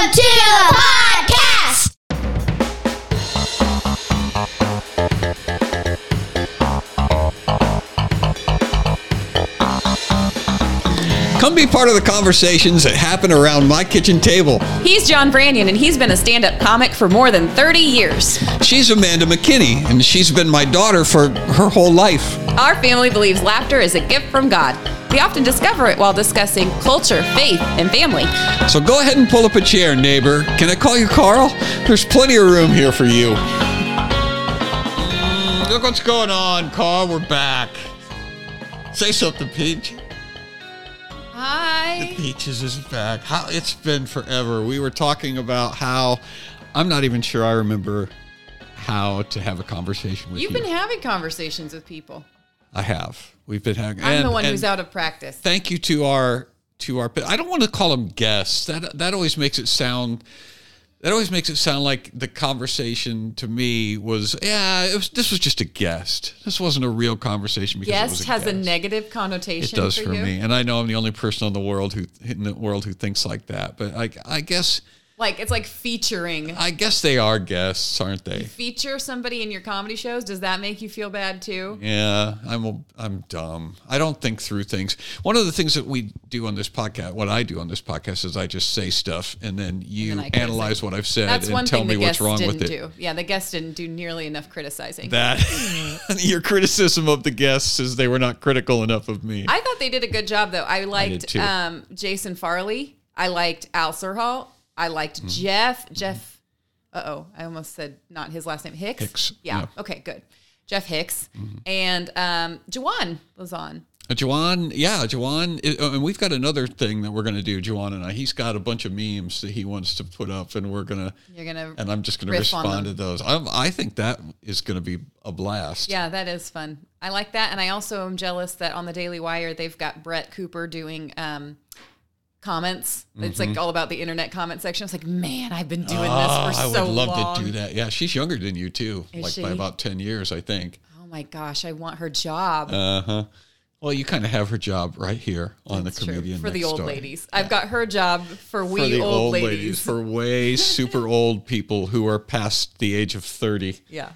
Welcome be part of the conversations that happen around my kitchen table. He's John Branyan, and he's been a stand up comic for more than 30 years. She's Amanda McKinney, and she's been my daughter for her whole life. Our family believes laughter is a gift from God. We often discover it while discussing culture, faith, and family. So go ahead and pull up a chair, neighbor. Can I call you Carl? There's plenty of room here for you. Look what's going on, Carl. We're back. Say something, Peach. Hi. The peaches is back. How it's been forever. We were talking about how I'm not even sure I remember how to have a conversation with You've you. been having conversations with people. I have. We've been having. I'm and- the one who's out of practice. Thank you to our to our. I don't want to call them guests. That that always makes it sound. That always makes it sound like the conversation to me was yeah. It was, this was just a guest. This wasn't a real conversation because it was Guest a has a negative connotation. It does for, for me, and I know I'm the only person in the world who in the world who thinks like that. But I, I guess Like it's like featuring. I guess they are guests, aren't they? Feature somebody in your comedy shows. Does that make you feel bad too? Yeah, I'm a, I'm dumb. I don't think through things. One of the things that we do on this podcast, what I do on this podcast, is I just say stuff and then you And then I analyze what I've said That's and one tell thing me what's wrong didn't with it. do. Yeah, the guests didn't do nearly enough criticizing. That your criticism of the guests is they were not critical enough of me. I thought they did a good job though. I liked too. um, Jason Farley. I liked Al Serhal. I liked Mm-hmm. Jeff. Jeff. Uh oh, I almost said not his last name. Hicks. Hicks, Yeah. yeah. Mm-hmm. Okay. Good. Jeff Hicks and um, Jawan was on. Uh, Juwan, yeah, Juwan, uh, and we've got another thing that we're going to do, Juwan and I. He's got a bunch of memes that he wants to put up, and we're going to, You're gonna. and I'm just going to respond to those. I'm, I think that is going to be a blast. Yeah, that is fun. I like that, and I also am jealous that on the Daily Wire they've got Brett Cooper doing um, comments. It's like all about the internet comment section. It's like, man, I've been doing Oh, this for so long. I would love long. to do that. Yeah, she's younger than you too, Is like by about ten years, I think. Oh my gosh, I want her job. Uh huh. Well, you kind of have her job right here on It's the true. comedian for the old Door. ladies. I've got her job for we For the old, ladies. for way super old people who are past the age of thirty. yeah,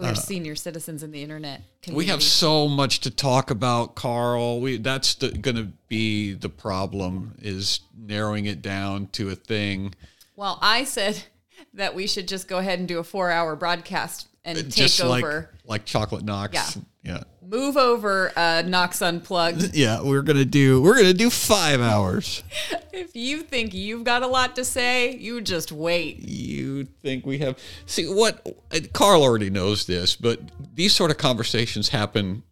we're senior citizens in the internet. Uh, We have so much to talk about, Carl. We that's going to be the problem is narrowing it down to a thing. Well, I said that we should just go ahead and do a four-hour broadcast and take just over, like like chocolate Knox. Yeah. Yeah. move over uh, Knox Unplugged. Yeah, we're gonna do we're gonna do five hours. if you think you've got a lot to say, you just wait. you think we have see what carl already knows this but these sort of conversations happen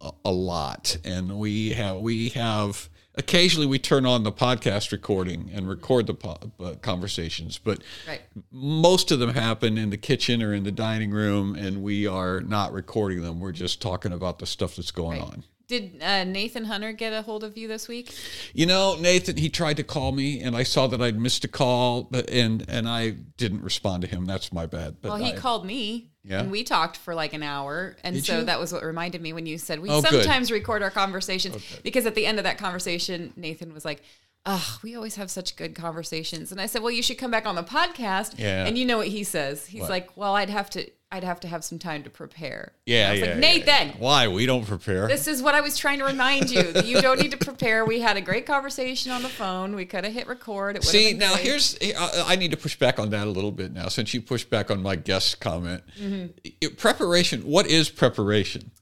a, a lot and we have we have occasionally we turn on the podcast recording and record the po- uh, conversations but Right. most of them happen in the kitchen or in the dining room and we are not recording them we're just talking about the stuff that's going on Did uh, Nathan Hunter get a hold of you this week? You know, Nathan, he tried to call me, and I saw that I'd missed a call, but and and I didn't respond to him. That's my bad. But Well, he I- called me. Yeah? And we talked for like an hour. And Did so you? that was what reminded me when you said we Oh, good. sometimes record our conversations because at the end of that conversation, Nathan was like, Oh, we always have such good conversations. And I said, Well, you should come back on the podcast. Yeah. And you know what he says? He's What? like, Well, I'd have to I'd have to have some time to prepare. Yeah, I was yeah, like, yeah, Nathan, yeah. Why we don't prepare? this is what I was trying to remind you that you don't need to prepare. We had a great conversation on the phone. We could have hit record. See, now great. here's I I need to push back on that a little bit now, since you pushed back on my guest comment. Mm-hmm. Preparation. What is preparation?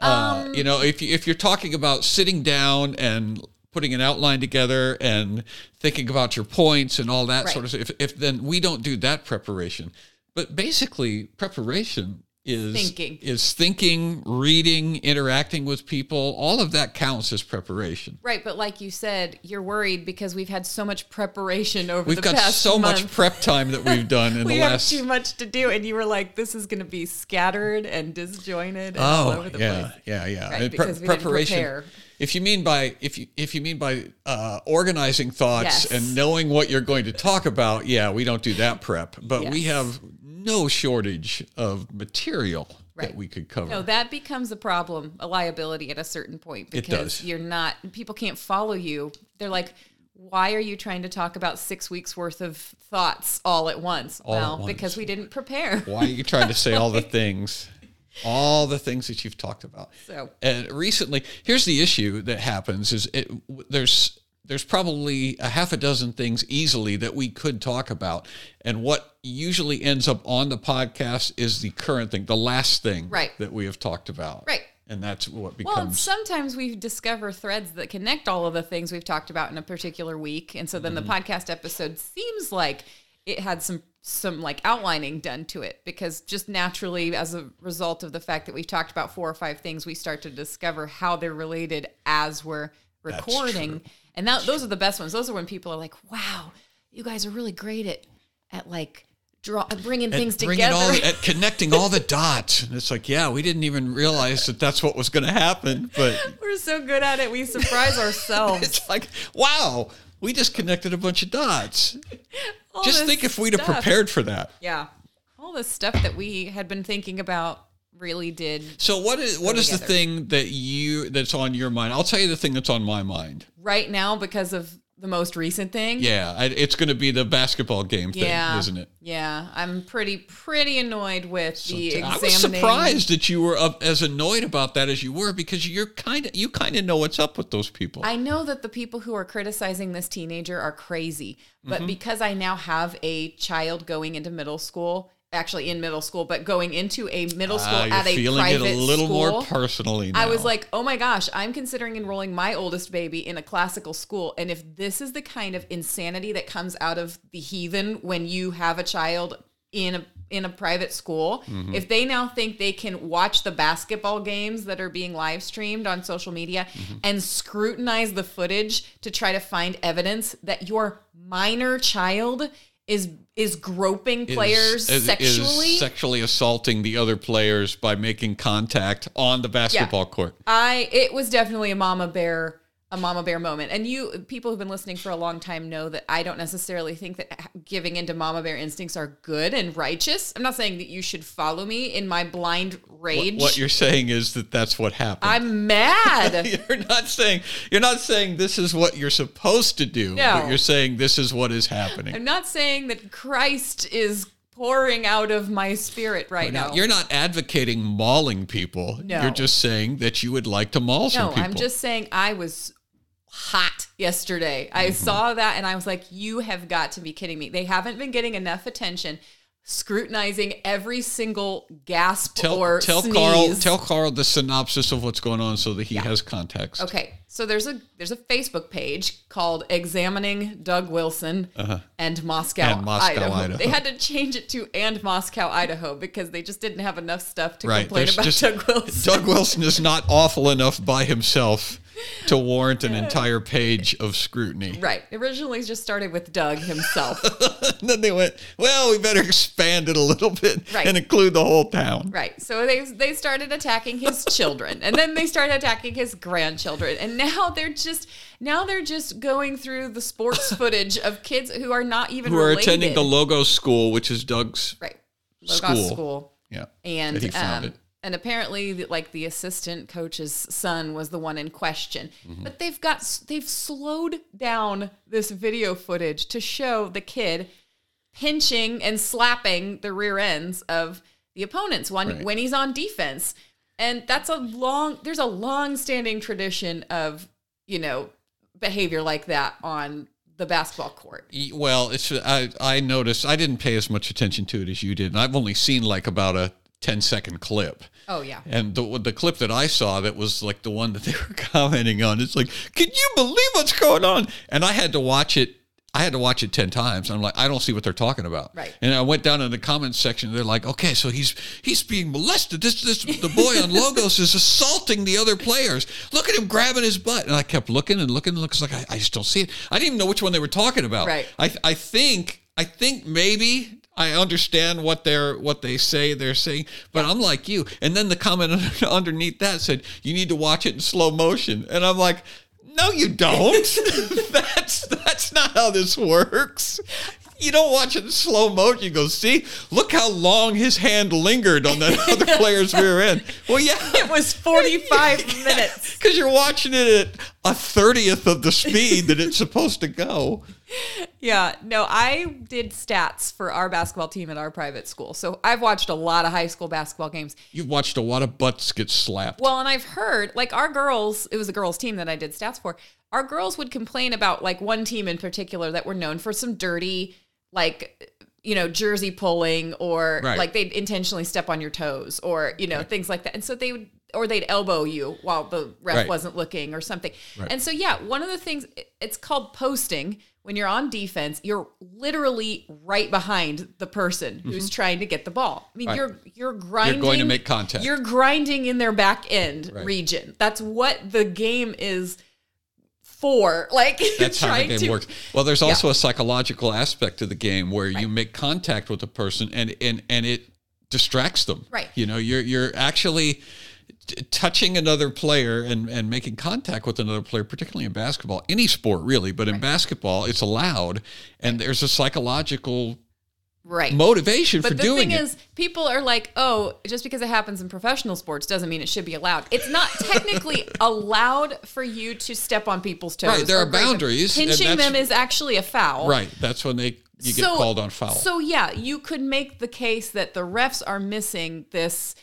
uh, Um, you know, if you, if you're talking about sitting down and putting an outline together and thinking about your points and all that Right. sort of stuff, if, if then we don't do that preparation, but basically preparation is Thinking. is thinking, reading, interacting with people. All of that counts as preparation. Right, but like you said, you're worried because we've had so much preparation over We've the got so month. much prep time that we've done in the last year. we the have last. too much to do, and you were like, "This is going to be scattered and disjointed and all Oh over the yeah, place." yeah, yeah. Right, pre- because we didn't prepare. If you mean by if you if you mean by uh, organizing thoughts Yes. and knowing what you're going to talk about, yeah, we don't do that prep, but we have no shortage of material that we could cover. No, that becomes a problem, a liability at a certain point It because does. you're not. People can't follow you. They're like, why are you trying to talk about six weeks worth of thoughts all at once? All at well, once. because we didn't prepare. Why are you trying to say all the things, all the things that you've talked about? So And recently, here's the issue that happens: is it there's there's probably a half a dozen things easily that we could talk about, and what usually ends up on the podcast is the current thing, the last thing Right. that we have talked about, Right. And that's what becomes. Well, sometimes we discover threads that connect all of the things we've talked about in a particular week, and so then Mm-hmm. the podcast episode seems like it had some some like outlining done to it because just naturally as a result of the fact that we've talked about four or five things we start to discover how they're related as we're recording and that, those are the best ones those are when people are like wow you guys are really great at at like draw bringing things bring it together all at connecting all the dots. And it's like, yeah, we didn't even realize that that's what was going to happen, but we're so good at it we surprise ourselves it's like, wow, we just connected a bunch of dots. Just this think if we'd have prepared for that. Yeah. All the stuff that we had been thinking about really did So what is what is the thing that you that's on your mind? I'll tell you the thing that's on my mind. right now because of the most recent thing. Yeah, it's going to be the basketball game thing, Yeah. isn't it? Yeah. I'm pretty pretty annoyed with the examination. I examining. was surprised that you were up, as annoyed about that as you were because you're kind of you kind of know what's up with those people. I know that the people who are criticizing this teenager are crazy, but Mm-hmm. because I now have a child going into middle school, actually in middle school, but going into a middle school Ah, at a feeling private it a little school, more personally. Now. I was like, oh my gosh, I'm considering enrolling my oldest baby in a classical school. And if this is the kind of insanity that comes out of the heathen when you have a child in a in a private school, Mm-hmm. if they now think they can watch the basketball games that are being live streamed on social media Mm-hmm. and scrutinize the footage to try to find evidence that your minor child is is groping players is- is sexually sexually assaulting the other players by making contact on the basketball court. I it was definitely a mama bear a mama bear moment. And you people who've been listening for a long time know that I don't necessarily think that giving into mama bear instincts are good and righteous. I'm not saying that you should follow me in my blind rage. What you're saying is that that's what happened. I'm mad. you're not saying you're not saying this is what you're supposed to do, No. but you're saying this is what is happening. I'm not saying that Christ is pouring out of my spirit right Now, now. you're not advocating mauling people. No. You're just saying that you would like to maul some no, people. I'm just saying I was hot yesterday. I Mm-hmm. saw that and I was like, you have got to be kidding me. They haven't been getting enough attention scrutinizing every single gasp tell or tell sneeze. Carl tell Carl the synopsis of what's going on so that he has context. Okay, so there's a there's a Facebook page called "Examining Doug Wilson and Moscow, Uh-huh. And Moscow, Idaho. Idaho. They had to change it to "and Moscow, Idaho" because they just didn't have enough stuff to Right. complain There's about just Doug Wilson. Doug Wilson is not awful enough by himself to warrant an entire page of scrutiny. Right. Originally just started with Doug himself. Then they went, well, we better expand it a little bit Right. and include the whole town. Right. So they they started attacking his children and then they started attacking his grandchildren. And now they're just now they're just going through the sports footage of kids who are not even Who are related. attending the Logos School, which is Doug's right. Logos school. school. Yeah. And that he um, founded. And apparently like the assistant coach's son was the one in question. Mm-hmm. But they've got they've slowed down this video footage to show the kid pinching and slapping the rear ends of the opponents when Right. when he's on defense. And that's a long there's a long standing tradition of, you know, behavior like that on the basketball court. Well, it's I I noticed I didn't pay as much attention to it as you did, and I've only seen like about a 10 second clip. Oh yeah. And the the clip that I saw that was like the one that they were commenting on. It's like, can you believe what's going on? And I had to watch it. I had to watch it ten times. I'm like, I don't see what they're talking about. Right. And I went down in the comments section. They're like, okay, so he's he's being molested. This this the boy on Logos is assaulting the other players. Look at him grabbing his butt. And I kept looking and looking and looking. It's like I, I just don't see it. I didn't even know which one they were talking about. Right. I I think I think maybe I understand what they're what they say they're saying, but I'm like you. And then the comment underneath that said you need to watch it in slow motion, and I'm like, no, you don't. that's that's not how this works. You don't watch it in slow motion. You go, see, look how long his hand lingered on that other player's rear end. Well, yeah, It was 45 minutes. because you're watching it at a thirtieth of the speed that it's supposed to go. Yeah, no, I did stats for our basketball team at our private school. So I've watched a lot of high school basketball games. You've watched a lot of butts get slapped. Well, and I've heard like our girls, it was a girls' team that I did stats for. Our girls would complain about like one team in particular that were known for some dirty, like, you know, jersey pulling or Right. like they'd intentionally step on your toes or, you know, things like that. And so they would, or they'd elbow you while the ref Right. wasn't looking or something. And so, yeah, one of the things, it's called posting. When you're on defense, you're literally right behind the person who's trying to get the ball. I mean, Mm-hmm. Right. you're you're grinding. going to make contact. You're grinding in their back end Right. region. That's what the game is for. Like That's how the game to- works. Well, there's also a psychological aspect to the game where you make contact with a person and and and it distracts them. Right. You know, you're you're actually t- touching another player and and making contact with another player, particularly in basketball, any sport really, but in basketball it's allowed, and there's a psychological Right. motivation for doing it. But the thing is, people are like, "Oh, just because it happens in professional sports doesn't mean it should be allowed." It's not technically allowed for you to step on people's toes. Right, there are them. boundaries, and Pinching them is actually a foul. right. That's when they you get called on foul. So yeah, you could make the case that the refs are missing this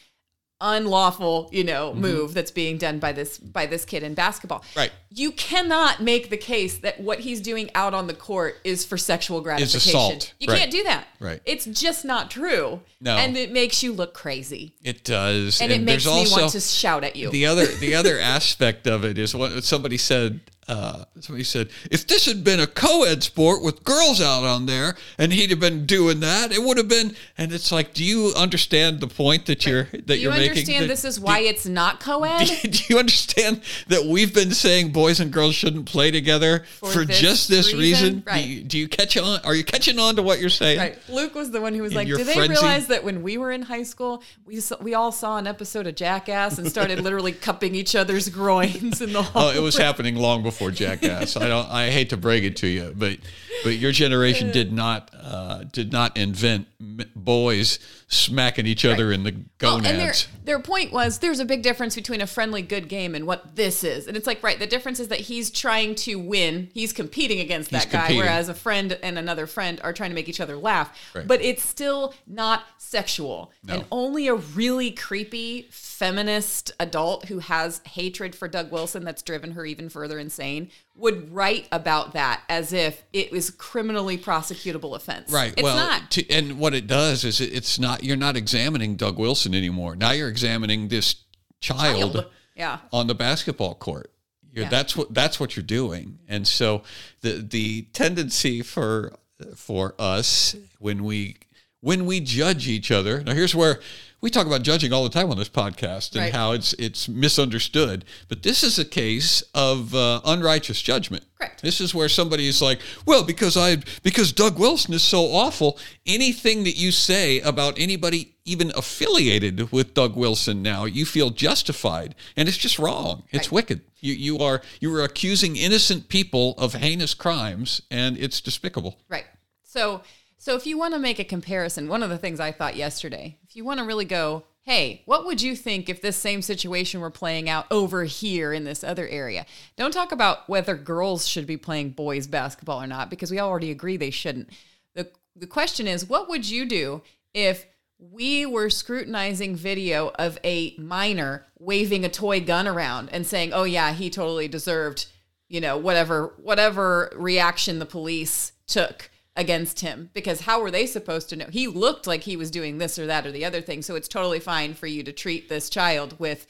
unlawful, you know, move that's being done by this by this kid in basketball. Mm-hmm. Right. You cannot make the case that what he's doing out on the court is for sexual gratification. assault. You Right. can't do that. Right. It's just not true. No. And it makes you look crazy. it does, And, it makes me also want to shout at you. the other the other aspect of it is what somebody said uh, somebody said if this had been a co-ed sport with girls out on there and he'd have been doing that it would have been and it's like do you understand the point that you're that do you you're making understand That- this is why it's not co-ed? do you understand that we've been saying boys and girls shouldn't play together for, For this just this reason? reason? Right. Do, you, do you catch on? Are you catching on to what you're saying? Right. Luke was the one who was In like, "Do they frenzy? realize that when we were in high school, we saw, we all saw an episode of Jackass and started literally cupping each other's groins in the hall?" Oh, it was happening long before Jackass. I don't. I hate to break it to you, but but your generation did not uh, did not invent boys smacking each other in the Well, and their gonads. their point was there's a big difference between a friendly good game and what this is. And it's like right, the difference is that he's trying to win. He's competing against that He's guy competing. whereas a friend and another friend are trying to make each other laugh. Right. But it's still not sexual. No. And only a really creepy feminist adult who has hatred for Doug Wilson that's driven her even further insane would write about that as if it was criminally prosecutable offense. Right. It's well, not. To, and what it does is it, it's not. You're not examining Doug Wilson anymore. Now you're examining this child, Child. Yeah. on the basketball court. Yeah. That's what that's what you're doing. And so the the tendency for for us when we when we judge each other. Now here's where we talk about judging all the time on this podcast and Right. how it's it's misunderstood. But this is a case of uh, unrighteous judgment. Correct. This is where somebody is like, well, because I because Doug Wilson is so awful. Anything that you say about anybody even affiliated with Doug Wilson now, you feel justified, and it's just wrong. It's Right. wicked. You you are you are accusing innocent people of heinous crimes, and it's despicable. Right. So so if you want to make a comparison, one of the things I thought yesterday, if you want to really go, hey, what would you think if this same situation were playing out over here in this other area? Don't talk about whether girls should be playing boys basketball or not because we already agree they shouldn't. The the question is, what would you do if we were scrutinizing video of a minor waving a toy gun around and saying, "Oh yeah, he totally deserved, you know, whatever whatever reaction the police took against him because how were they supposed to know? He looked like he was doing this or that or the other thing, so it's totally fine for you to treat this child with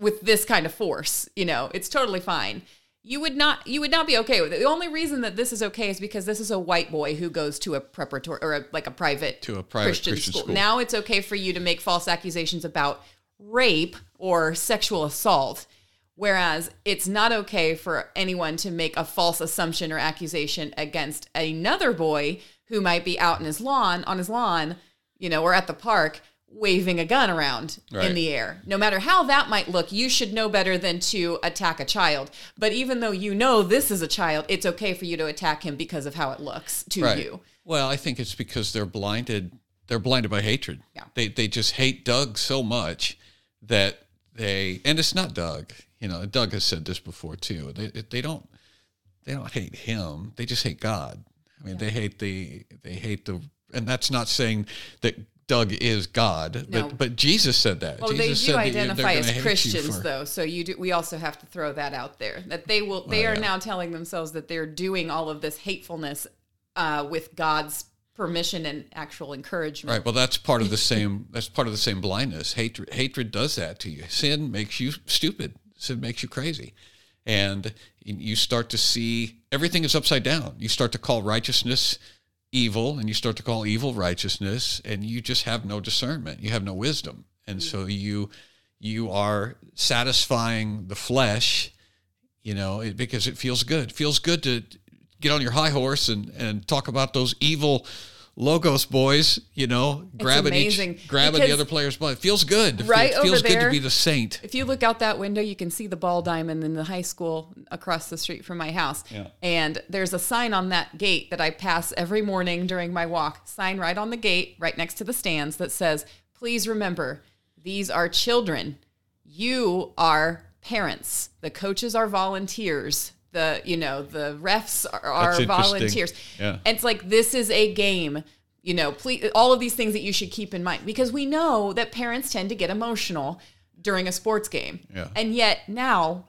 with this kind of force, you know. It's totally fine. You would not you would not be okay with it. The only reason that this is okay is because this is a white boy who goes to a preparatory or a, like a private To a private Christian school. Now it's okay for you to make false accusations about rape or sexual assault. Whereas it's not okay for anyone to make a false assumption or accusation against another boy who might be out in his lawn, on his lawn, you know, or at the park waving a gun around Right. in the air. No matter how that might look, you should know better than to attack a child. But even though you know this is a child, it's okay for you to attack him because of how it looks to right. you. Well, I think it's because they're blinded. They're blinded by hatred. Yeah. They they just hate Doug so much that they and it's not Doug. You know, Doug has said this before too. They they don't they don't hate him. They just hate God. I mean, they hate the they hate the and that's not saying that Doug is God, No. but but Jesus said that. Well, Jesus they do identify as Christians, for- though. So you do. We also have to throw that out there that they will. They Well, are yeah. now telling themselves that they're doing all of this hatefulness uh, with God's permission and actual encouragement. Right. Well, that's part of the same. That's part of the same blindness. Hatred. Hatred does that to you. Sin makes you stupid. Sin makes you crazy, and you start to see everything is upside down. You start to call righteousness evil, and you start to call evil righteousness, and you just have no discernment. You have no wisdom, and so mm. you you are satisfying the flesh. You know, it, because it feels good. It feels good to get on your high horse and and talk about those evil logos boys, you know, grabbing each, grabbing because- the other player's butt. It feels good. It fe- Right it feels over good to be the saint. If you look out that window, you can see the ball diamond in the high school across the street from my house. Yeah. And there's a sign on that gate that I pass every morning during my walk. Sign right on the gate, right next to the stands, that says, "Please remember, these are children. You are parents. The coaches are volunteers. The you know the refs are, are volunteers. Yeah. And it's like this is a game. You know, please, all of these things that you should keep in mind because we know that parents tend to get emotional during a sports game. Yeah. And yet now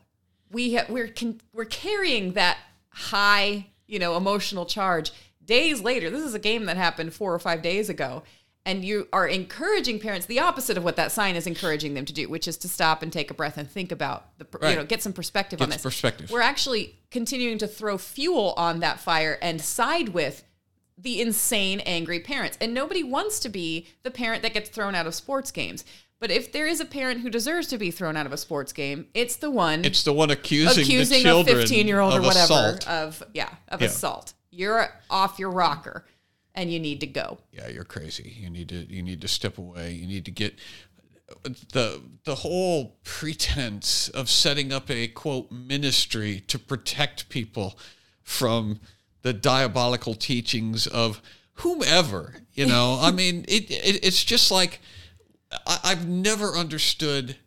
we ha- we're con- we're carrying that high, you know, emotional charge days later. This is a game that happened 4 or 5 days ago. And you are encouraging parents the opposite of what that sign is encouraging them to do, which is to stop and take a breath and think about the, pr- you know, get some perspective on Get this. perspective. We're actually continuing to throw fuel on that fire and side with the insane, angry parents. And nobody wants to be the parent that gets thrown out of sports games. But if there is a parent who deserves to be thrown out of a sports game, it's the one It's the one accusing, accusing the a 15 year old or whatever assault. of yeah of Yeah. assault. You're off your rocker, and you need to go. yeah, you're crazy. You need to you need to step away. You need to get the the whole pretense of setting up a quote ministry to protect people from the diabolical teachings of whomever. You know, I mean, it, it it's just like I, I've never understood.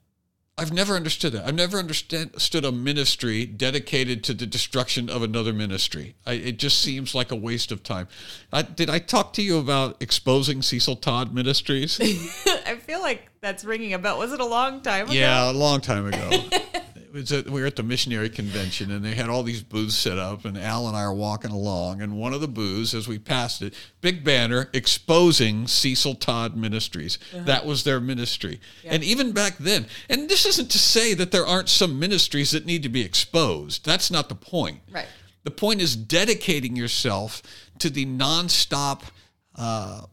I've never understood that. I've never understood a ministry dedicated to the destruction of another ministry. I, it just seems like a waste of time. I, did I talk to you about exposing Cecil Todd Ministries? I feel like that's ringing a bell. Was it a long time ago? yeah, a long time ago. It was at, we were at the missionary convention, and they had all these booths set up, and Al and I are walking along, and one of the booths, as we passed it, big banner exposing Cecil Todd Ministries. That was their ministry, and even back then, and this isn't to say that there aren't some ministries that need to be exposed. That's not the point. Right. The point is dedicating yourself to the nonstop, uh,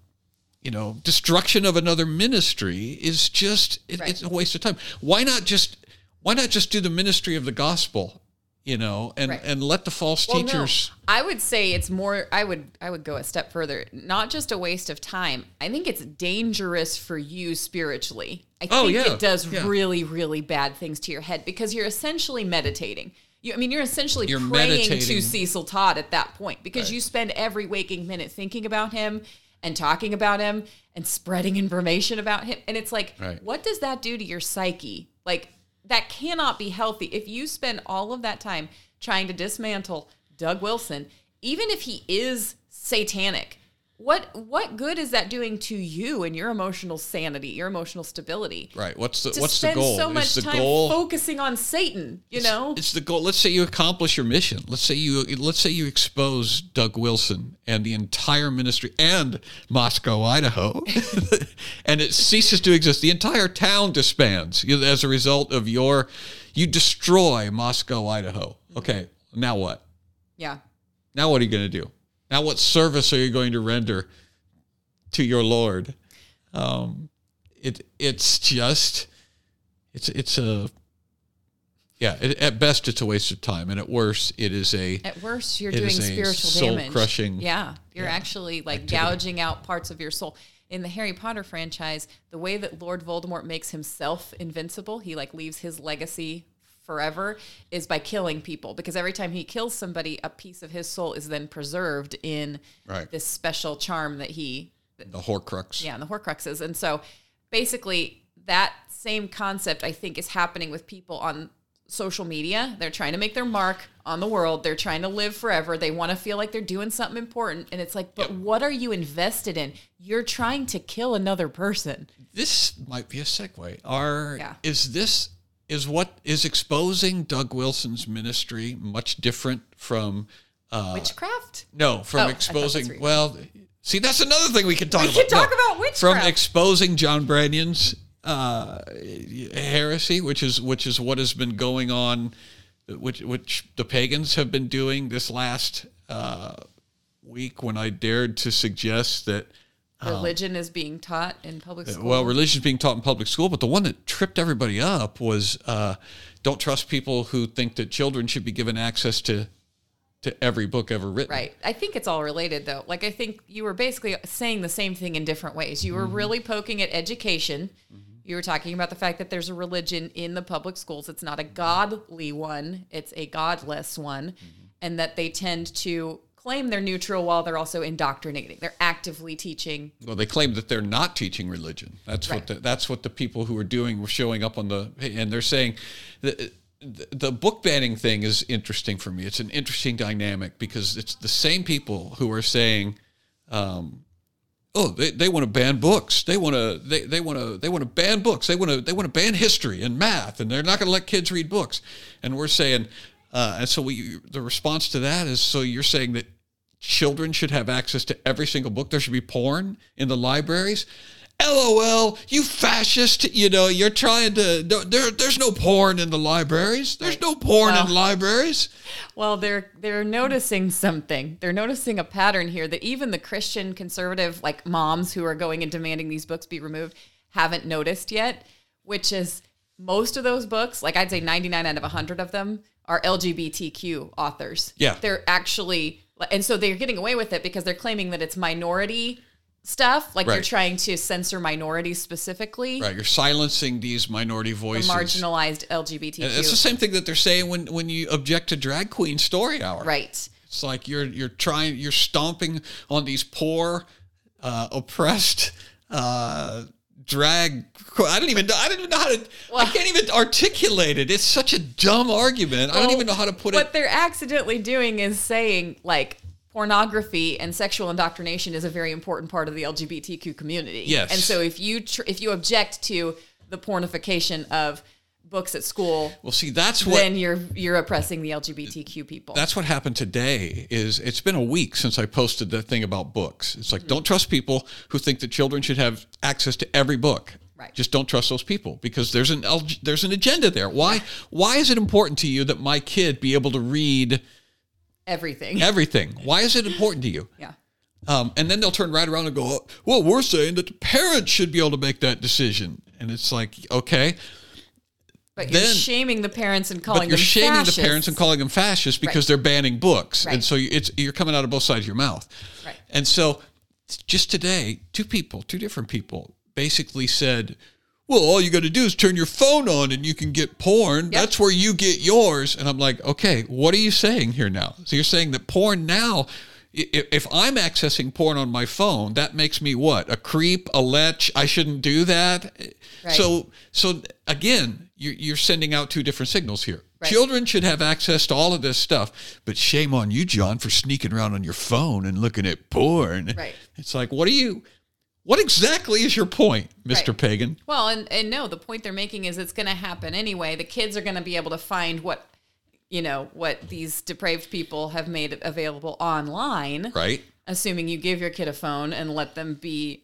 you know, destruction of another ministry is just it, Right. it's a waste of time. Why not just why not just do the ministry of the gospel, you know, and Right. and let the false Well, no. teachers. I would say it's more. I would. I would go a step further. Not just a waste of time. I think it's dangerous for you spiritually. I Oh, think yeah. it does Yeah. really, really bad things to your head because you're essentially meditating. You, I mean, you're essentially You're praying to. Cecil Todd at that point because you spend every waking minute thinking about him and talking about him and spreading information about him. And it's like, Right. what does that do to your psyche? Like, that cannot be healthy. If you spend all of that time trying to dismantle Doug Wilson, even if he is satanic, what what good is that doing to you and your emotional sanity, your emotional stability? Right. What's the To what's the goal? so Is much the time goal focusing on Satan, you know? It's the goal. Let's say you accomplish your mission. Let's say you let's say you expose Doug Wilson and the entire ministry and Moscow, Idaho, and it ceases to exist. The entire town disbands as a result of your. You destroy Moscow, Idaho. Okay, now what? yeah. Now what are you going to do? Now what service are you going to render to your Lord? Um, it it's just it's it's a yeah. It, at best, it's a waste of time, and at worst, it is a At worst, you're doing spiritual damage. soul-crushing- Yeah, you're yeah, actually like activity. gouging out parts of your soul. in the Harry Potter franchise, the way that Lord Voldemort makes himself invincible, he like leaves his legacy forever is by killing people because every time he kills somebody a piece of his soul is then preserved in Right. this special charm that he The Horcrux. yeah, and the Horcruxes. And so basically, that same concept I think is happening with people on social media. They're trying to make their mark on the world. They're trying to live forever. They want to feel like they're doing something important. And it's like, but what are you invested in? You're trying to kill another person. This might be a segue. Are Yeah. is this is what is exposing Doug Wilson's ministry much different from uh, Witchcraft? no from Oh, I thought that's exposing well see that's another thing we can talk about. We about can talk No. about witchcraft from exposing John Branyan's uh, heresy which is which is what has been going on which which the pagans have been doing this last uh, week when I dared to suggest that Religion is being taught in public school. well, religion is being taught in public school, but the one that tripped everybody up was uh, don't trust people who think that children should be given access to to every book ever written. Right. I think it's all related though. Like I think you were basically saying the same thing in different ways. You were Mm-hmm. really poking at education. You were talking about the fact that there's a religion in the public schools. It's not a godly one, it's a godless one, Mm-hmm. and that they tend to claim they're neutral while they're also indoctrinating. They're actively teaching. Well, they claim that they're not teaching religion. That's Right. what the, that's what the people who are doing were showing up on the and they're saying the, the the book banning thing is interesting for me. It's an interesting dynamic because it's the same people who are saying. Um, Oh, they, they want to ban books. They want to they, they want to they want to ban books. They want to they want to ban history and math, and they're not going to let kids read books. And we're saying, uh, and so we the response to that is so you're saying that children should have access to every single book. There should be porn in the libraries. LOL, you fascist! You know you're trying to. There, there's no porn in the libraries. There's no porn in libraries. Well, they're they're noticing something. They're noticing a pattern here that even the Christian conservative like moms who are going and demanding these books be removed haven't noticed yet, which is most of those books, like I'd say 99 out of 100 of them are LGBTQ authors. Yeah. They're actually and so they're getting away with it because they're claiming that it's minority stuff, like they're trying to censor minorities specifically. Right, you're silencing these minority voices. Marginalized LGBTQ. It's the same thing that they're saying when, when you object to drag queen story hour. right. It's like you're you're trying you're stomping on these poor, uh, oppressed, uh, drag. I don't even know. I don't even know how to. I can't even articulate it. It's such a dumb argument. I don't even know how to put what it. What they're accidentally doing is saying like pornography and sexual indoctrination is a very important part of the LGBTQ community. Yes. And so if you tr- if you object to the pornification of books at school, Well, see, that's what then you're you're oppressing the LGBTQ people. that's what happened today is it's been a week since i posted that thing about books it's like don't trust people who think that children should have access to every book Right. just don't trust those people because there's an there's an agenda there why why is it important to you that my kid be able to read Everything. everything why is it important to you yeah. um, and then they'll turn right around and go well we're saying that the parents should be able to make that decision and it's like okay But you're Then- shaming the parents and calling but you're them shaming fascists. the parents and calling them fascists because Right. they're banning books, and so it's you're coming out of both sides of your mouth. Right. And so, just today, two people, two different people, basically said, "Well, all you got to do is turn your phone on, and you can get porn. That's where you get yours." And I'm like, "Okay, what are you saying here now? So you're saying that porn now." If I'm accessing porn on my phone, that makes me what? A creep, a lech. I shouldn't do that. Right. So, so again, you're, you're sending out two different signals here. Right. Children should have access to all of this stuff, but shame on you, John, for sneaking around on your phone and looking at porn. Right. It's like, what are you? What exactly is your point, Mister Right. Pagan? Well, and, and no, the point they're making is it's going to happen anyway. The kids are going to be able to find what, you know, what these depraved people have made available online, Right. assuming you give your kid a phone and let them be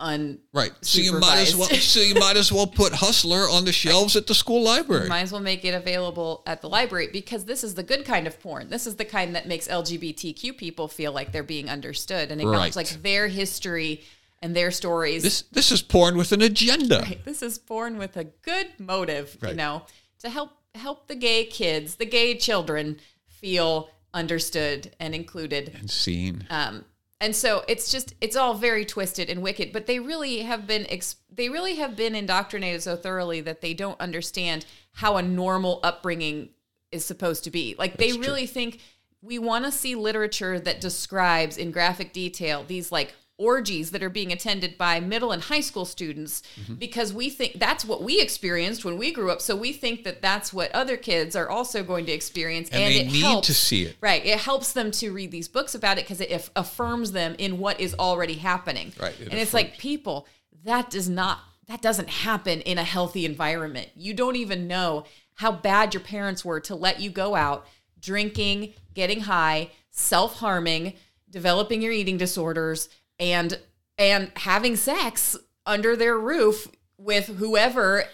un. Right. So you might as well. So you might as well put Hustler on the shelves at the school library. Might as well make it available at the library because this is the good kind of porn. This is the kind that makes LGBTQ people feel like they're being understood and acknowledge Right. like their history and their stories. This this is porn with an agenda. Right. This is porn with a good motive, you know, to help help the gay kids, the gay children feel understood and included. And seen. Um, and so it's just it's all very twisted and wicked but they really have been ex- they really have been indoctrinated so thoroughly that they don't understand how a normal upbringing is supposed to be like they That's true. really think we want to see literature that describes in graphic detail these like orgies that are being attended by middle and high school students Mm-hmm. because we think that's what we experienced when we grew up so we think that that's what other kids are also going to experience And and, they it need helps to see it. Right. It helps them to read these books about it because it affirms them in what is already happening. Right, it and it's like people that does not that doesn't happen in a healthy environment. You don't even know how bad your parents were to let you go out drinking, getting high, self-harming, developing your eating disorders and and having sex under their roof with whoever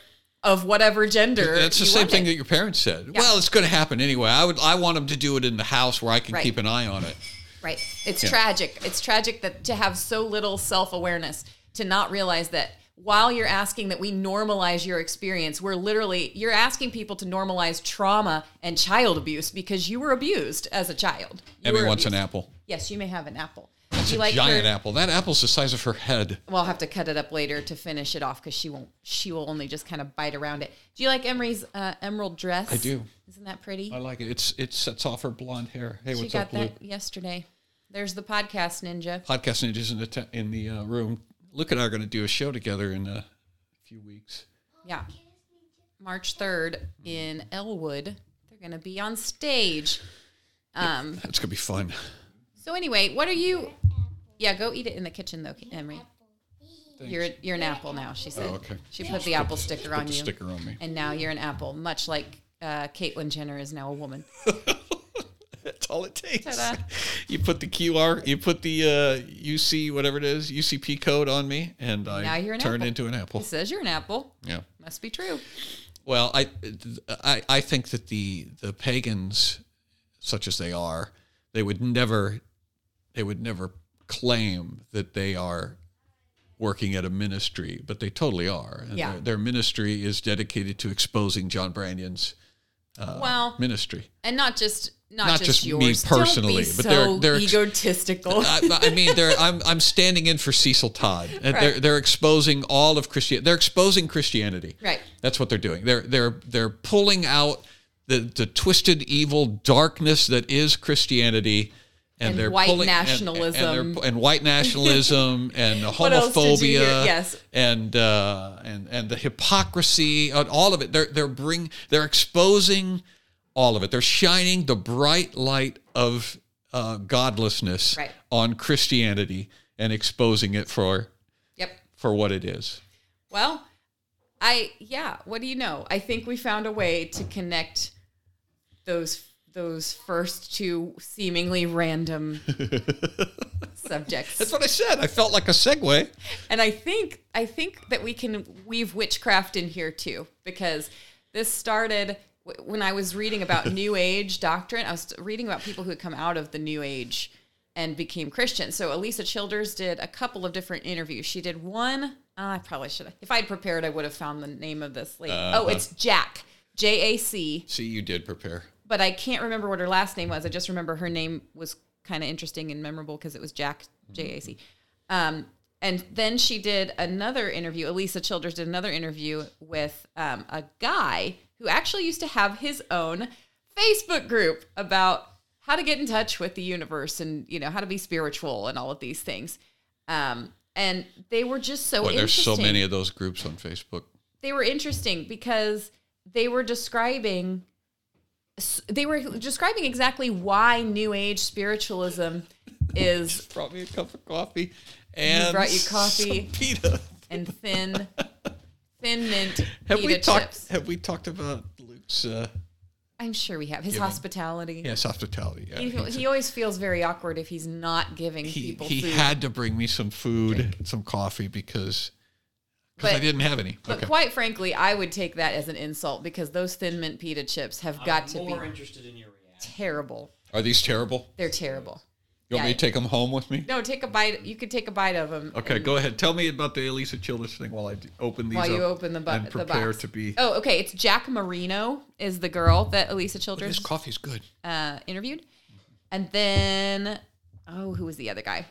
of whatever gender. That's the same wanted. thing that your parents said. Well, it's going to happen anyway. I would. I want them to do it in the house where I can Right. keep an eye on it. Right. It's Yeah. tragic. It's tragic that to have so little self-awareness to not realize that while you're asking that we normalize your experience, we're literally you're asking people to normalize trauma and child abuse because you were abused as a child. You wants an apple. Yes, you may have an apple. It's Do a you like giant her- apple. That apple's the size of her head. Well, I'll have to cut it up later to finish it off because she won't. She will only just kind of bite around it. Do you like Emery's uh, emerald dress? I do. Isn't that pretty? I like it. It's it sets off her blonde hair. Hey, she what's got up, Blue? that yesterday. There's the podcast ninja. Podcast ninjas in the te- in the uh, room. Luke and I are going to do a show together in a few weeks. Yeah. March 3rd in Elwood. They're going to be on stage. Um, That's going to be fun. So anyway, what are you Yeah, go eat it in the kitchen though, Emery. You're you're an apple now, she said. Oh, okay. She put the apple sticker on you. sticker on me. And now you're an apple, much like uh, Caitlyn Jenner is now a woman. That's all it takes. Ta-da. You put the QR, you put the uh, UC whatever it is, UCP code on me, and I Now you're an turn apple. into an apple. It says you're an apple. Yeah. Must be true. Well, I, I, I think that the the pagans, such as they are, they would never, they would never claim that they are working at a ministry, but they totally are. And Yeah. Their, their ministry is dedicated to exposing John Branyan's uh, well, ministry. and not just not, Not just, just me yours. personally, Don't be but so they're- they're egotistical. I, I mean, they're, I'm I'm standing in for Cecil Todd. And They're they're exposing all of Christianity. They're exposing Christianity. Right. That's what they're doing. They're they're they're pulling out the the twisted evil darkness that is Christianity. And, And they're white pulling, nationalism. and, they're- and white nationalism and What else did you homophobia. Yes. and uh, and and the hypocrisy, and all of it. They're they're bring they're exposing all of it. They're shining the bright light of uh, godlessness Right. on Christianity and exposing it for yep. for what it is. Well, I yeah, what do you know? I think we found a way to connect those those first two seemingly random subjects. That's what I said. I felt like a segue. and I think I think that we can weave witchcraft in here too because this started w- when I was reading about New Age doctrine. I was reading about people who had come out of the New Age and became Christian. So Alisa Childers did a couple of different interviews. She did one. oh, I probably should have. If I'd prepared, I would have found the name of this lady. oh, uh-huh. it's Jack. J A C. See, you did prepare. But I can't remember what her last name was. I just remember her name was kind of interesting and memorable because it was Jack J A C. Um, and then she did another interview. Alisa Childers did another interview with um, a guy who actually used to have his own Facebook group about how to get in touch with the universe and you know how to be spiritual and all of these things. Um, and they were just so Boy, there's so many of those groups on Facebook. they were interesting because they were describing they were describing exactly why new age spiritualism is Brought me a cup of coffee and brought you coffee. pita. and thin thin mint Have pita we talked? chips. Have we talked about Luke's? Uh, I'm sure we have his Giving. hospitality. yes, hospitality. Yeah, He, he always feels very awkward if he's not giving he people he food. had to bring me some food, some coffee because because I But- didn't have any. but okay. quite frankly, I would take that as an insult because those thin mint pita chips have got to be more interested in your reaction. terrible. Are these terrible? They're terrible. You want me to take them home with me? No, take a bite. You could take a bite of them. Okay, go ahead. Tell me about the Alisa Childers thing while I d- open these while you up open the, bu- and the prepare box. to be. Oh, okay. It's Jack Marino is the girl that Alisa This Childers coffee's good. uh, interviewed, and then oh, who was the other guy?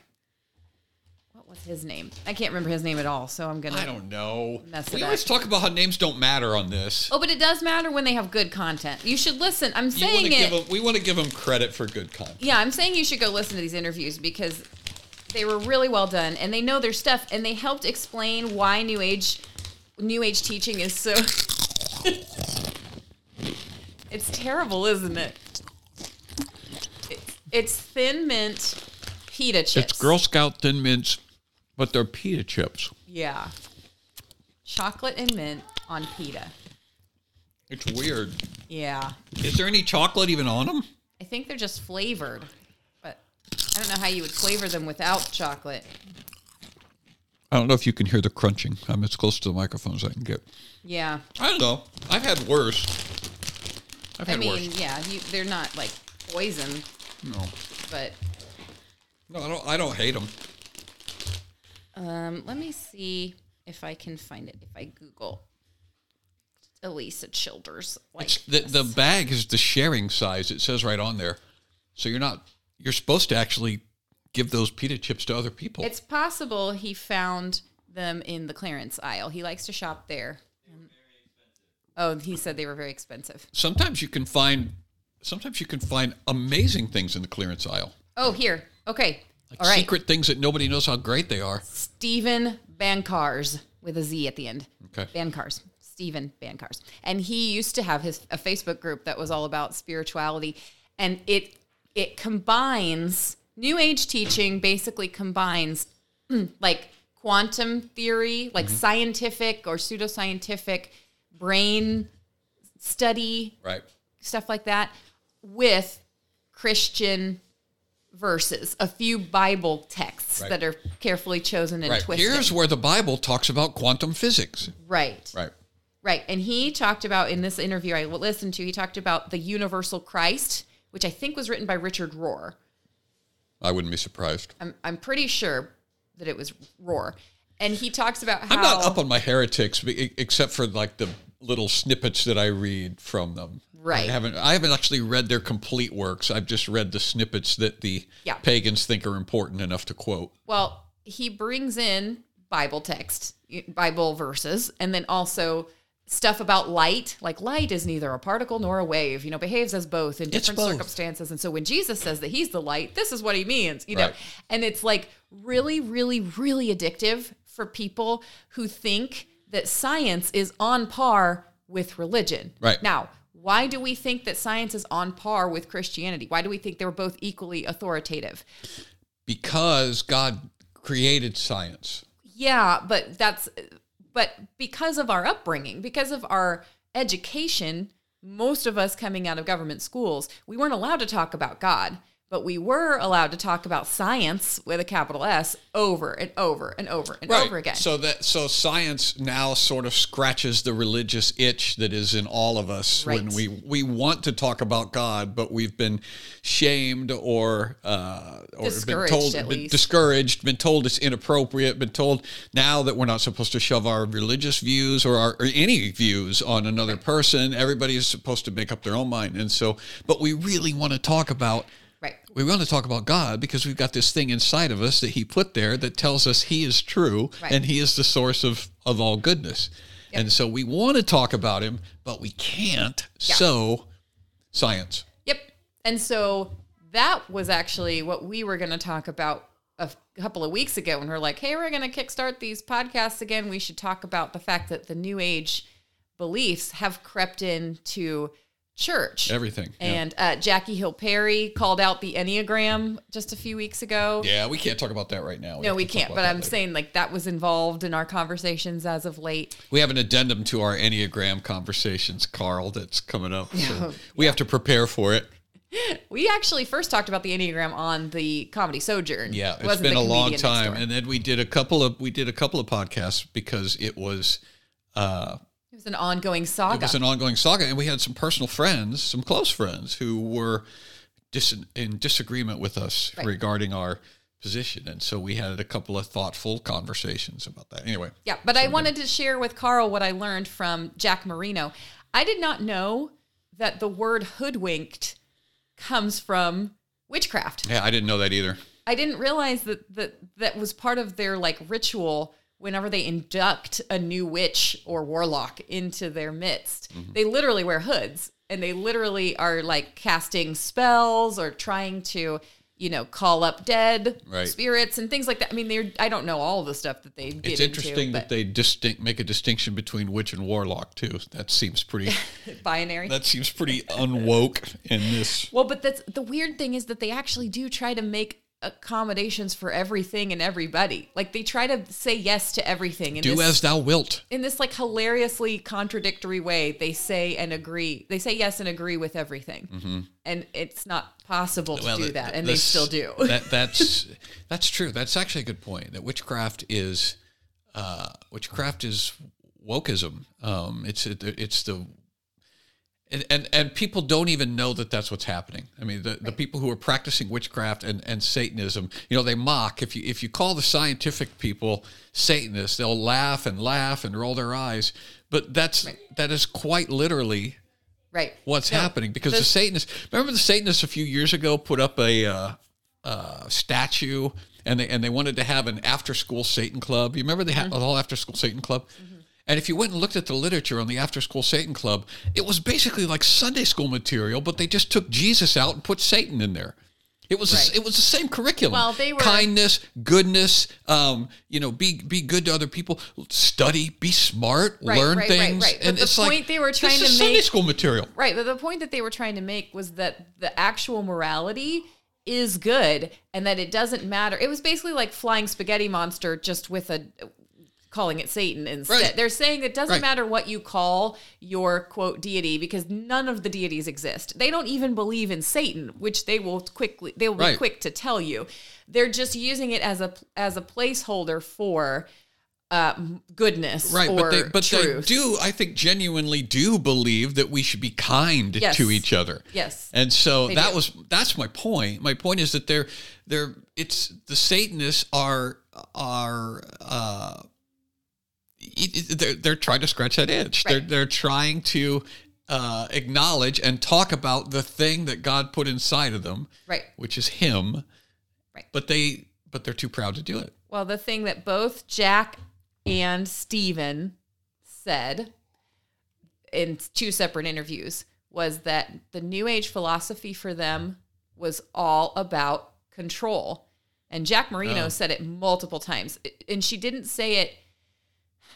What's his name? I can't remember his name at all, so I'm gonna. I don't know. Mess it we up. always talk about how names don't matter on this. Oh, but it does matter when they have good content. You should listen. I'm saying wanna it. give 'em- we want to give them credit for good content. yeah, I'm saying you should go listen to these interviews because they were really well done and they know their stuff and they helped explain why new age new age teaching is so It's terrible, isn't it? It's, it's thin mint pita chips. It's Girl Scout Thin Mints, but they're pita chips. Yeah. Chocolate and mint on pita. It's weird. Yeah. Is there any chocolate even on them? I think they're just flavored, but I don't know how you would flavor them without chocolate. I don't know if you can hear the crunching. I'm as close to the microphone as I can get. Yeah. I don't know. I've had worse. I've had I mean, worse. yeah, you, they're not like poison, No, but no, I don't. I don't hate them. Um, let me see if I can find it. If I Google Alisa Childers, like It's the the bag is the sharing size. It says right on there. So you're not. You're supposed to actually give those pita chips to other people. it's possible he found them in the clearance aisle. He likes to shop there. Oh, he said they were very expensive. sometimes you can find. Sometimes you can find amazing things in the clearance aisle. Oh, here. Okay. Like All right. secret things that nobody knows how great they are. Steven Bancarz with a Z at the end. Okay. Bancarz. Steven Bancarz. And he used to have his a Facebook group that was all about spirituality and it it combines new age teaching basically combines like quantum theory, like Mm-hmm. scientific or pseudoscientific brain study Right. stuff like that with Christian verses, a few Bible texts Right. that are carefully chosen and Right. twisted. Here's where the Bible talks about quantum physics. right. Right. Right. And he talked about in this interview I listened to, he talked about the universal Christ, which I think was written by Richard Rohr. I wouldn't be surprised. I'm I'm pretty sure that it was Rohr. And he talks about how I'm not up on my heretics except for like the little snippets that I read from them. Right. I haven't I haven't actually read their complete works. I've just read the snippets that the Yeah. pagans think are important enough to quote. Well, he brings in Bible text, Bible verses, and then also stuff about light. Like light is neither a particle nor a wave, you know, behaves as both in different both. circumstances. And so when Jesus says that he's the light, this is what he means, you know. Right. And it's like really, really, really addictive for people who think that science is on par with religion. Right. Now, why do we think that science is on par with Christianity? Why do we think they were both equally authoritative? Because God created science. Yeah, but that's but because of our upbringing, because of our education, most of us coming out of government schools, we weren't allowed to talk about God, but we were allowed to talk about science with a capital S over and over and over and over again. So that so science now sort of scratches the religious itch that is in all of us when we we want to talk about God, but we've been shamed or uh, or been Discouraged, told been discouraged, been told it's inappropriate, been told now that we're not supposed to shove our religious views or our or any views on another person. Everybody is supposed to make up their own mind, and so but we really want to talk about right. we want to talk about God because we've got this thing inside of us that He put there that tells us He is true Right. and He is the source of, of all goodness. And so we want to talk about Him, but we can't. So, science. Yep. And so that was actually what we were going to talk about a couple of weeks ago when we are like, hey, we're going to kickstart these podcasts again. We should talk about the fact that the new age beliefs have crept into church. Everything. Yeah. And uh, Jackie Hill Perry called out the Enneagram just a few weeks ago. Yeah, we can't talk about that right now. No, we can't. But I'm later. saying like that was involved in our conversations as of late. we have an addendum to our Enneagram conversations, Carl, that's coming up. So we have to prepare for it. We actually first talked about the Enneagram on the Comedy Sojourn. Yeah, It it's wasn't been a long time, and then we did a couple of we did a couple of podcasts because it was uh, was an ongoing saga. it was an ongoing saga, and we had some personal friends, some close friends, who were dis- in disagreement with us Right. regarding our position, and so we had a couple of thoughtful conversations about that. Anyway, yeah, but I wanted to share with Carl what I learned from Jack Marino. I did not know that the word hoodwinked comes from witchcraft. yeah, I didn't know that either. I didn't realize that that that was part of their like ritual whenever they induct a new witch or warlock into their midst. Mm-hmm. They literally wear hoods and they literally are like casting spells or trying to, you know, call up dead Right. spirits and things like that. I mean, they're I don't know all the stuff that they get It's interesting but that they distinct make a distinction between witch and warlock too. That seems pretty. binary. that seems pretty unwoke in this. Well, but that's the weird thing is that they actually do try to make accommodations for everything and everybody. Like they try to say yes to everything. In Do this, as thou wilt. in this like hilariously contradictory way. They say and agree. They say yes and agree with everything, and it's not possible to do that, and this- they still do. that that's that's true. That's actually a good point. That witchcraft is uh, witchcraft is wokeism. Um, it's it's the and, and and people don't even know that that's what's happening. I mean, the, the people who are practicing witchcraft and, and Satanism, you know, they mock. If you if you call the scientific people Satanists, they'll laugh and laugh and roll their eyes. But that's that is quite literally right. what's No, happening because the- the Satanists. Remember the Satanists a few years ago put up a uh, uh, statue and they and they wanted to have an after school Satan club. You remember they had Mm-hmm. the whole after school Satan club. And if you went and looked at the literature on the after school Satan club, it was basically like Sunday school material, but they just took Jesus out and put Satan in there. It was Right. it was the same curriculum. Well, they were- kindness, goodness, um, you know, be be good to other people, study, be smart, Right, learn right, right, things. right. But And the it's point like they were trying to Sunday make- school material. Right, but the point that they were trying to make was that the actual morality is good and that it doesn't matter. It was basically like flying spaghetti monster just with a calling it Satan instead. Right. They're saying it doesn't Right. matter what you call your quote deity because none of the deities exist. They don't even believe in Satan, which they will quickly they will be Right. quick to tell you. They're just using it as a as a placeholder for uh, goodness Right, but they but they do I think genuinely do believe that we should be kind Yes. to each other. Yes. And so They that do. was that's my point. My point is that they're they're it's the Satanists are are uh they're they're trying to scratch that itch. They're they're trying to uh, acknowledge and talk about the thing that God put inside of them, Right. which is Him. Right. But they but they're too proud to do it. Well, the thing that both Jack and Steven said in two separate interviews was that the New Age philosophy for them was all about control. And Jack Marino Oh. said it multiple times. And she didn't say it.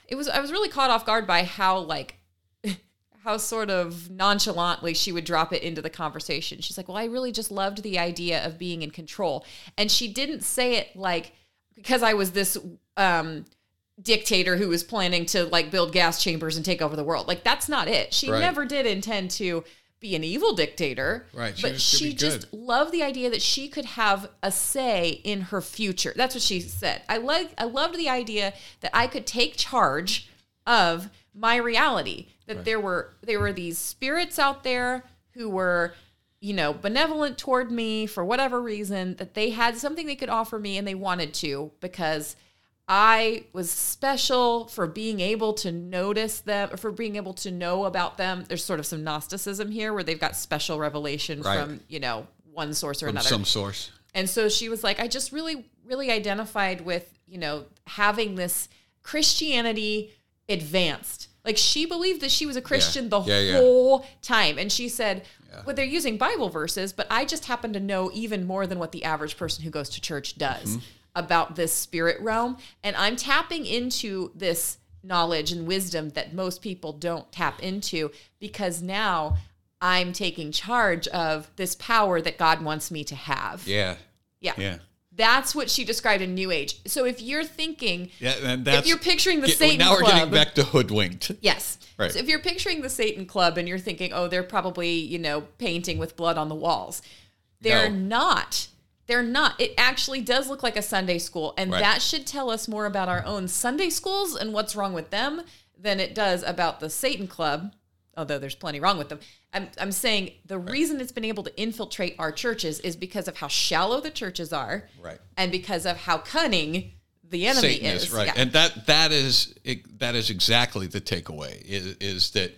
It was I was really caught off guard by how like how sort of nonchalantly she would drop it into the conversation. She's like, "Well, I really just loved the idea of being in control." And she didn't say it like because I was this um dictator who was planning to like build gas chambers and take over the world. Like that's not it. She Right. never did intend to be an evil dictator. Right, she But she just loved the idea that she could have a say in her future. That's what she said. I like I loved the idea that I could take charge of my reality. That there were there were these spirits out there who were you know benevolent toward me for whatever reason that they had something they could offer me and they wanted to because I was special for being able to notice them, or for being able to know about them. There's sort of some Gnosticism here where they've got special revelation Right. from, you know, one source or From another. some source. And so she was like, I just really, really identified with, you know, having this Christianity advanced. Like she believed that she was a Christian the Yeah, yeah. whole time. And she said, well, they're using Bible verses, but I just happen to know even more than what the average person who goes to church does Mm-hmm. About this spirit realm. And I'm tapping into this knowledge and wisdom that most people don't tap into because now I'm taking charge of this power that God wants me to have. Yeah. Yeah. Yeah. That's what she described in New Age. So if you're thinking, Yeah, and that's if you're picturing the Get- Satan now we're Club, getting back to hoodwinked. yes. Right. So if you're picturing the Satan Club and you're thinking, oh, they're probably you know painting with blood on the walls, they're No. not. They're not. It actually does look like a Sunday school, and Right. that should tell us more about our own Sunday schools and what's wrong with them than it does about the Satan Club. Although there's plenty wrong with them. I'm, I'm saying the reason it's been able to infiltrate our churches is because of how shallow the churches are Right. and because of how cunning the enemy Satan is. is right, Yeah. and that that is it- that is exactly the takeaway is, is that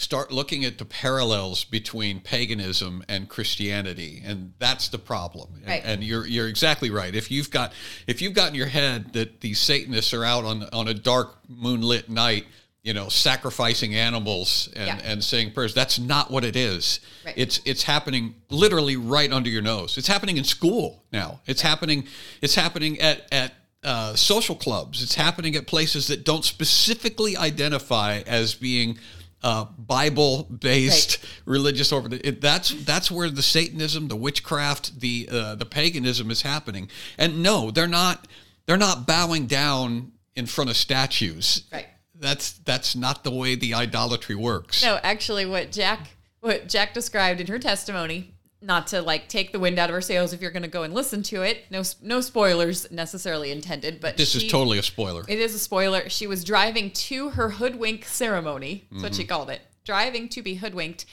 start looking at the parallels between paganism and Christianity, and that's the problem. And- Right. And, you're you're exactly right. If you've got if you've got in your head that these Satanists are out on on a dark moonlit night, you know, sacrificing animals and, Yeah. and saying prayers, that's not what it is. Right. It's it's happening literally right under your nose. It's happening in school now. It's happening. It's happening at at uh, social clubs. It's happening at places that don't specifically identify as being uh, Bible based religious order. It, that's that's where the Satanism, the witchcraft, the uh, the paganism is happening. And no, they're not. They're not bowing down in front of statues. Right. That's that's not the way the idolatry works. No, actually, what Jack what Jack described in her testimony, not to like take the wind out of her sails if you're going to go and listen to it. No, no spoilers necessarily intended, but This she- is totally a spoiler. It is a spoiler. She was driving to her hoodwink ceremony. That's what she Mm-hmm. called it. Driving to be hoodwinked,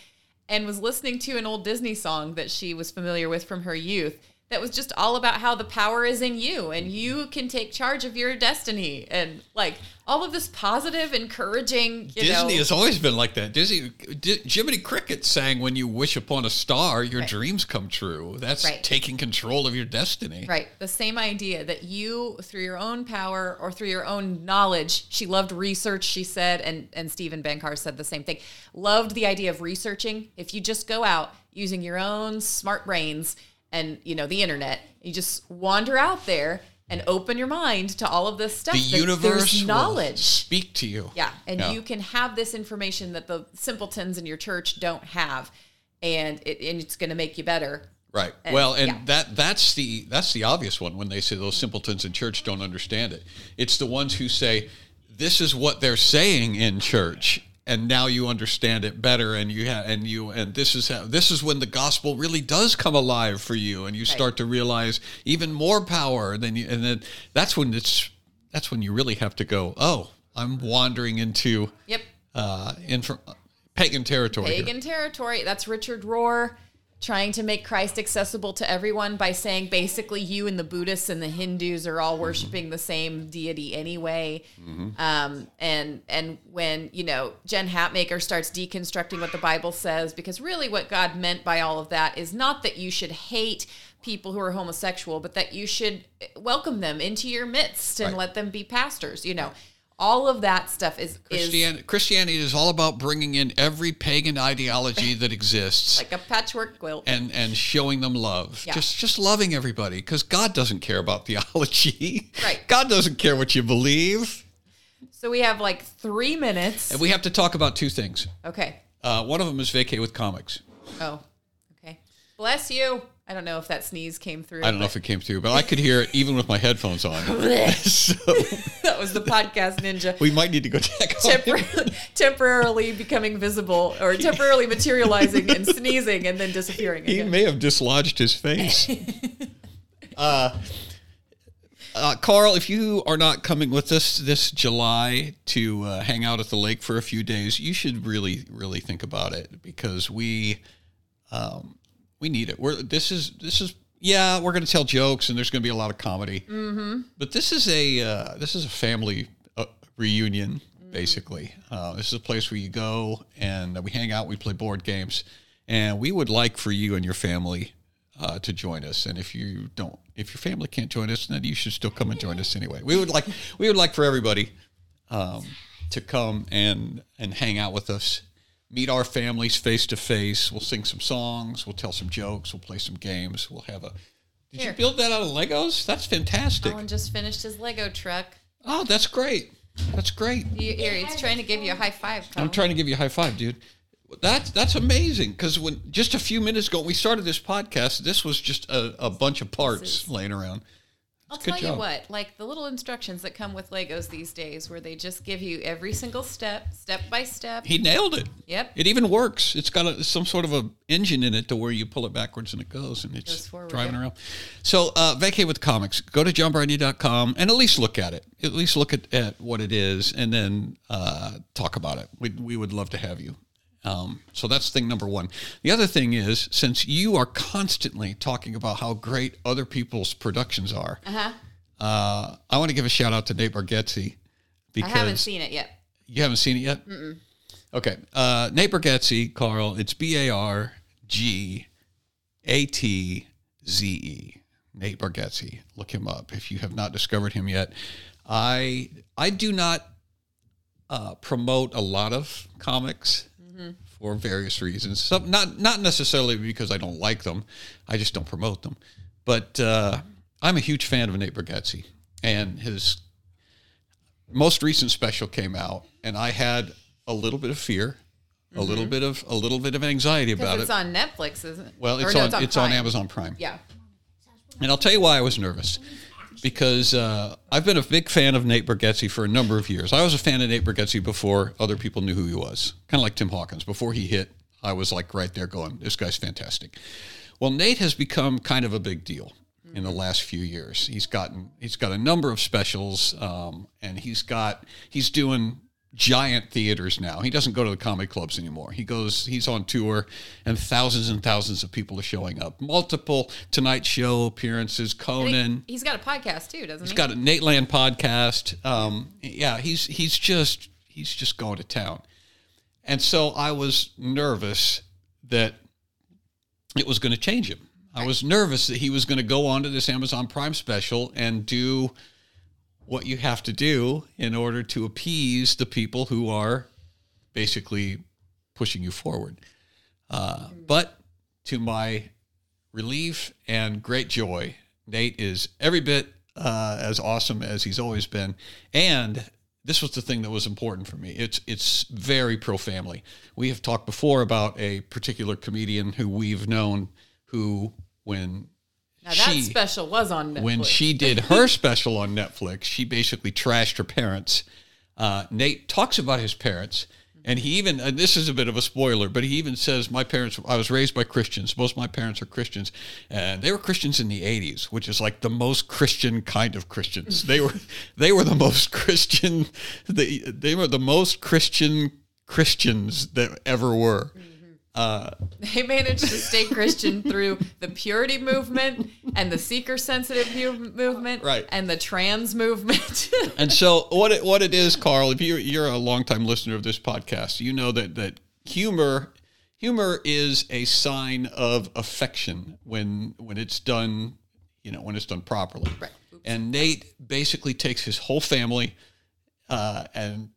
and was listening to an old Disney song that she was familiar with from her youth. That was just all about how the power is in you and you can take charge of your destiny and like all of this positive, encouraging. You Disney know, has always been like that. Disney, D- Jiminy Cricket sang, "When you wish upon a star, your Right. dreams come true." That's Right. taking control of your destiny. Right. The same idea that you, through your own power or through your own knowledge, she loved research, she said, and, and Stephen Bankar said the same thing. Loved the idea of researching. If you just go out using your own smart brains and, you know, the internet, you just wander out there and open your mind to all of this stuff. The that universe knowledge. speak to you. Yeah, and Yeah. you can have this information that the simpletons in your church don't have, and it, and it's going to make you better. Right. And- well, and yeah. that that's the that's the obvious one when they say those simpletons in church don't understand it. It's the ones who say this is what they're saying in church and now you understand it better and you have and you and this is how this is when the gospel really does come alive for you and you start to realize even more power than you and then that's when it's that's when you really have to go, "Oh, I'm wandering into Yep. uh in pagan territory." here." pagan territory. That's Richard Rohr trying to make Christ accessible to everyone by saying basically you and the Buddhists and the Hindus are all worshiping the same deity anyway. Um, and and when you know Jen Hatmaker starts deconstructing what the Bible says, because really what God meant by all of that is not that you should hate people who are homosexual, but that you should welcome them into your midst and Right. let them be pastors. You know. All of that stuff is, is Christianity, Christianity is all about bringing in every pagan ideology that exists like a patchwork quilt. and and showing them love. Yeah. Just just loving everybody because God doesn't care about theology. Right. God doesn't care what you believe. So we have like three minutes. And we have to talk about two things. Okay. Uh, one of them is vacate with comics. Oh, okay. Bless you. I don't know if that sneeze came through. I don't know if it came through, but I could hear it even with my headphones on. so that was the podcast ninja. we might need to go check. Tempor- temporarily becoming visible or temporarily materializing and sneezing and then disappearing He again. may have dislodged his face. uh, uh, Carl, if you are not coming with us this July to uh, hang out at the lake for a few days, you should really, really think about it because we, um, we need it. We're this is this is yeah, we're going to tell jokes and there's going to be a lot of comedy, mm-hmm. but this is a uh, this is a family uh, reunion basically. Uh, this is a place where you go and we hang out, we play board games, and we would like for you and your family uh, to join us. And if you don't, if your family can't join us, then you should still come and join us anyway. We would like we would like for everybody um, to come and and hang out with us, meet our families face to face. We'll sing some songs, we'll tell some jokes, we'll play some games. We'll have a. Did Here. you build that out of Legos? That's fantastic. Alan just finished his Lego truck. Oh, that's great. That's great. You, here, he's trying to give you a high five. I'm trying to give you a high five, dude. That's that's amazing because when just a few minutes ago we started this podcast, this was just a, a bunch of parts laying around. I'll Good tell you what, like the little instructions that come with Legos these days, where they just give you every single step, step by step. He nailed it. Yep. It even works. It's got a, some sort of a engine in it to where you pull it backwards and it goes and it's Goes driving around. So uh, vacate with comics. Go to johnbranyan.com and at least look at it. At least look at, at what it is and then uh, talk about it. We, we would love to have you. Um, so that's thing number one. The other thing is, since you are constantly talking about how great other people's productions are, Uh-huh. uh, I want to give a shout out to Nate Bargatze I haven't seen it yet. you haven't seen it yet. Okay. Uh, Nate Bargatze, Carl. It's B A R G A T Z E. Nate Bargatze. Look him up if you have not discovered him yet. I I do not uh, promote a lot of comics for various reasons. Some, not not necessarily because I don't like them. I just don't promote them. But uh, I'm a huge fan of Nate Bargatze, and his most recent special came out, and I had a little bit of fear, a little bit of a little bit of anxiety about Because it. it's on Netflix, isn't it? well, Or it's no, on it's on Amazon Prime. Yeah. And I'll tell you why I was nervous. Because uh, I've been a big fan of Nate Bargatze for a number of years. I was a fan of Nate Bargatze before other people knew who he was. Kind of like Tim Hawkins. Before he hit, I was like right there going, this guy's fantastic. Well, Nate has become kind of a big deal in the last few years. He's gotten he's got a number of specials, um, and he's got he's doing giant theaters now. He doesn't go to the comic clubs anymore. He goes he's on tour, and thousands and thousands of people are showing up. Multiple Tonight Show appearances. Conan. he, has got a podcast too, doesn't He's he? He's got a Nateland podcast. Um, yeah, he's he's just he's just going to town, and so I was nervous that it was going to change him. I was nervous that he was going to go on to this Amazon Prime special and do what you have to do in order to appease the people who are basically pushing you forward. Uh, but to my relief and great joy, Nate is every bit uh, as awesome as he's always been. And this was the thing that was important for me. It's it's very pro family. We have talked before about a particular comedian who we've known who when now that she special was on Netflix. when she did her special on Netflix, she basically trashed her parents. Uh, Nate talks about his parents, and he even, and this is a bit of a spoiler, but he even says, My parents, I was raised by Christians. Most of my parents are Christians, and they were Christians in the 80s, which is like the most Christian kind of Christians. They were, they were the most Christian, they, they were the most Christian Christians that ever were. They managed to stay Christian through the purity movement and the seeker sensitive movement, Right. And the trans movement. And so what it, what it is, Carl, if you're you're a longtime listener of this podcast, you know that that humor humor is a sign of affection when when it's done, you know, when it's done properly. Right. And Nate basically takes his whole family uh, and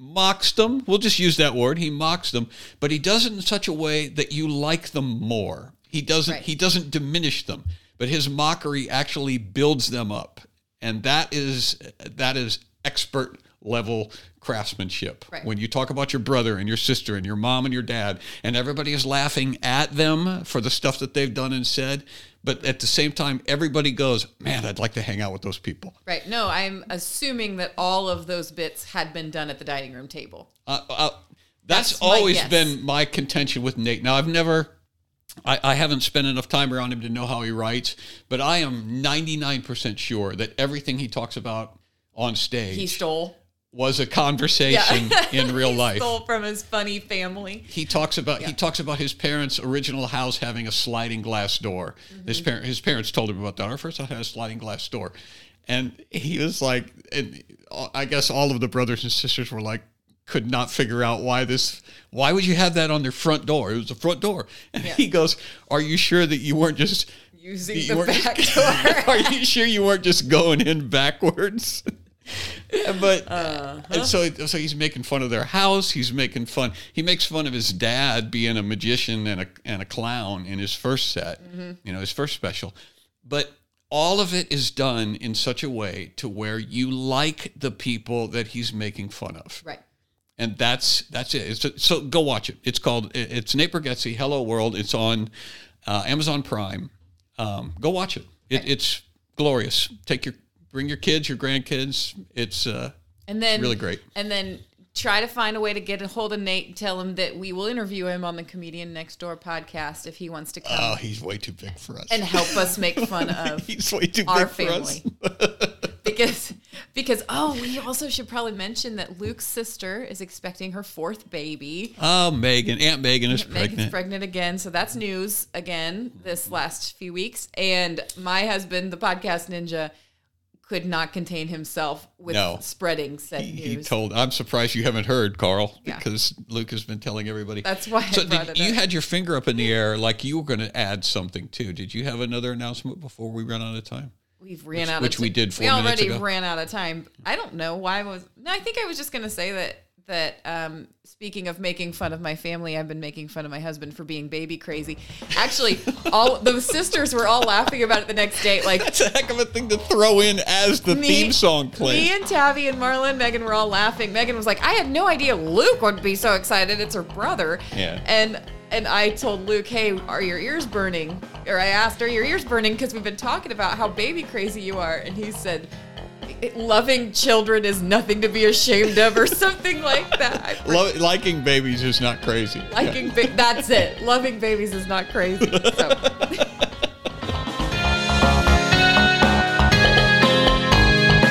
mocks them. We'll just use that word. He mocks them, but he does it in such a way that you like them more. He doesn't Right. he doesn't diminish them, but his mockery actually builds them up. And that is that is expert level craftsmanship. Right. When you talk about your brother and your sister and your mom and your dad and everybody is laughing at them for the stuff that they've done and said, but at the same time everybody goes, "Man, I'd like to hang out with those people." right. No, I'm assuming that all of those bits had been done at the dining room table. Uh, uh, that's, That's always guess. been my contention with Nate. Now, I've never, I, I haven't spent enough time around him to know how he writes, but I am 99% sure that everything he talks about on stage He stole. Was a conversation in real life. Stole from his funny family. He talks about he talks about his parents' original house having a sliding glass door. His mm-hmm. parent his parents told him about that. Our first house had a sliding glass door, and he was like, and I guess all of the brothers and sisters were like, could not figure out why this. Why would you have that on their front door? It was the front door, and he goes, "Are you sure that you weren't just Using you the back just- door. Are you sure you weren't just going in backwards?" but and so so he's making fun of their house. He's making fun. He makes fun of his dad being a magician and a and a clown in his first set. You know, his first special. But all of it is done in such a way to where you like the people that he's making fun of Right. and that's that's it. It's, so go watch it. It's called it's Nate Bargatze, Hello World. It's on uh, Amazon Prime. Um, go watch it. it. It's glorious. Take your bring your kids, your grandkids. It's uh, And then Really great. And then try to find a way to get a hold of Nate tell him that we will interview him on the Comedian Next Door podcast if he wants to come oh, he's way too big for us. and help us make fun of he's way too our big for us. family. because because oh, we also should probably mention that Luke's sister is expecting her fourth baby. Oh, Megan, Aunt Megan is Megan's pregnant. pregnant again, so that's news again this last few weeks. And my husband, the podcast ninja, could not contain himself with No. spreading said He, he told. I'm surprised you haven't heard, Carl, Yeah. because Luke has been telling everybody. That's why So did, you up. had your finger up in the air, like you were going to add something too. Did you have another announcement before we run out of time? We've ran Which- out which of we did four we already ago. ran out of time. I don't know why I was no, I think I was just gonna say that that um, speaking of making fun of my family, I've been making fun of my husband for being baby crazy. Actually, all the sisters were all laughing about it the next day. Like That's a heck of a thing to throw in as the theme song plays. Me and Tabby and Marla and Megan were all laughing. Megan was like, I had no idea Luke would be so excited. It's her brother. Yeah. And and I told Luke, hey, are your ears burning? Or I asked, are your ears burning? Because we've been talking about how baby crazy you are. And he said, loving children is nothing to be ashamed of, or something like that. Lo- liking babies is not crazy. Liking ba- that's it. Loving babies is not crazy. So.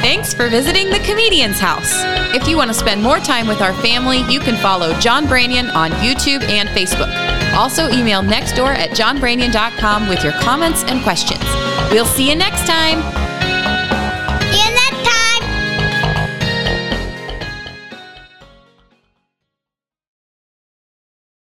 Thanks for visiting the Comedian's House. If you want to spend more time with our family, you can follow John Branyan on YouTube and Facebook. Also, email nextdoor at johnbranyan.com with your comments and questions. We'll see you next time. Tiene